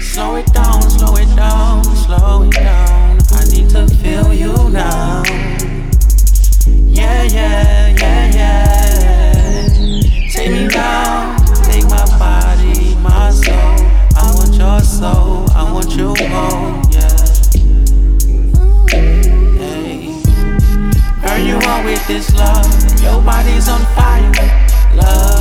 Slow it down, slow it down, slow it down. I need to feel. With this love. Your body's on fire, love.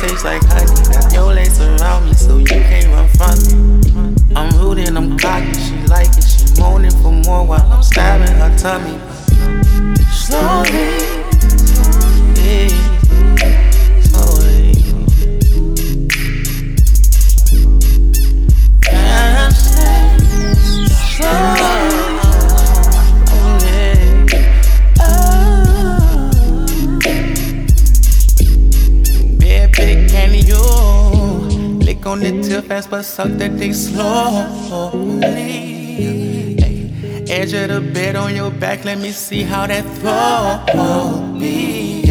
Taste like honey. Your legs around me, so you can't run from me. I'm and I'm cocky, she like it. She moaning for more while I'm stabbing her tummy. On the tip fast, but suck that dick slowly. Edge of the bed on your back, let me see how that throw me.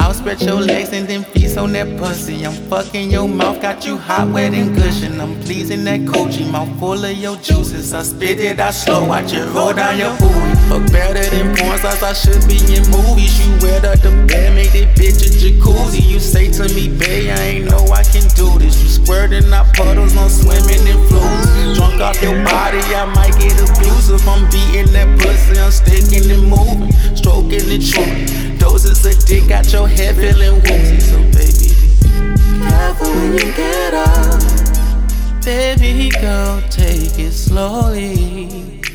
I'll spread your legs and then feast on that pussy. I'm fucking your mouth, got you hot, wet, and cushion. I'm pleasing that coochie, mouth full of your juices. I spit it out slow, watch it roll down your booty. Fuck better than porn stars, I should be in movies. You wet up the bed, make that bitch a jacuzzi. You say to me, squirting out puddles, I'm swimming in fluids. Drunk off your body, I might get abusive. I'm beating that pussy, I'm sticking and moving, stroking and chewing. Doses of dick got your head feeling woozy. So baby, be careful when you get up. Baby, go take it slowly.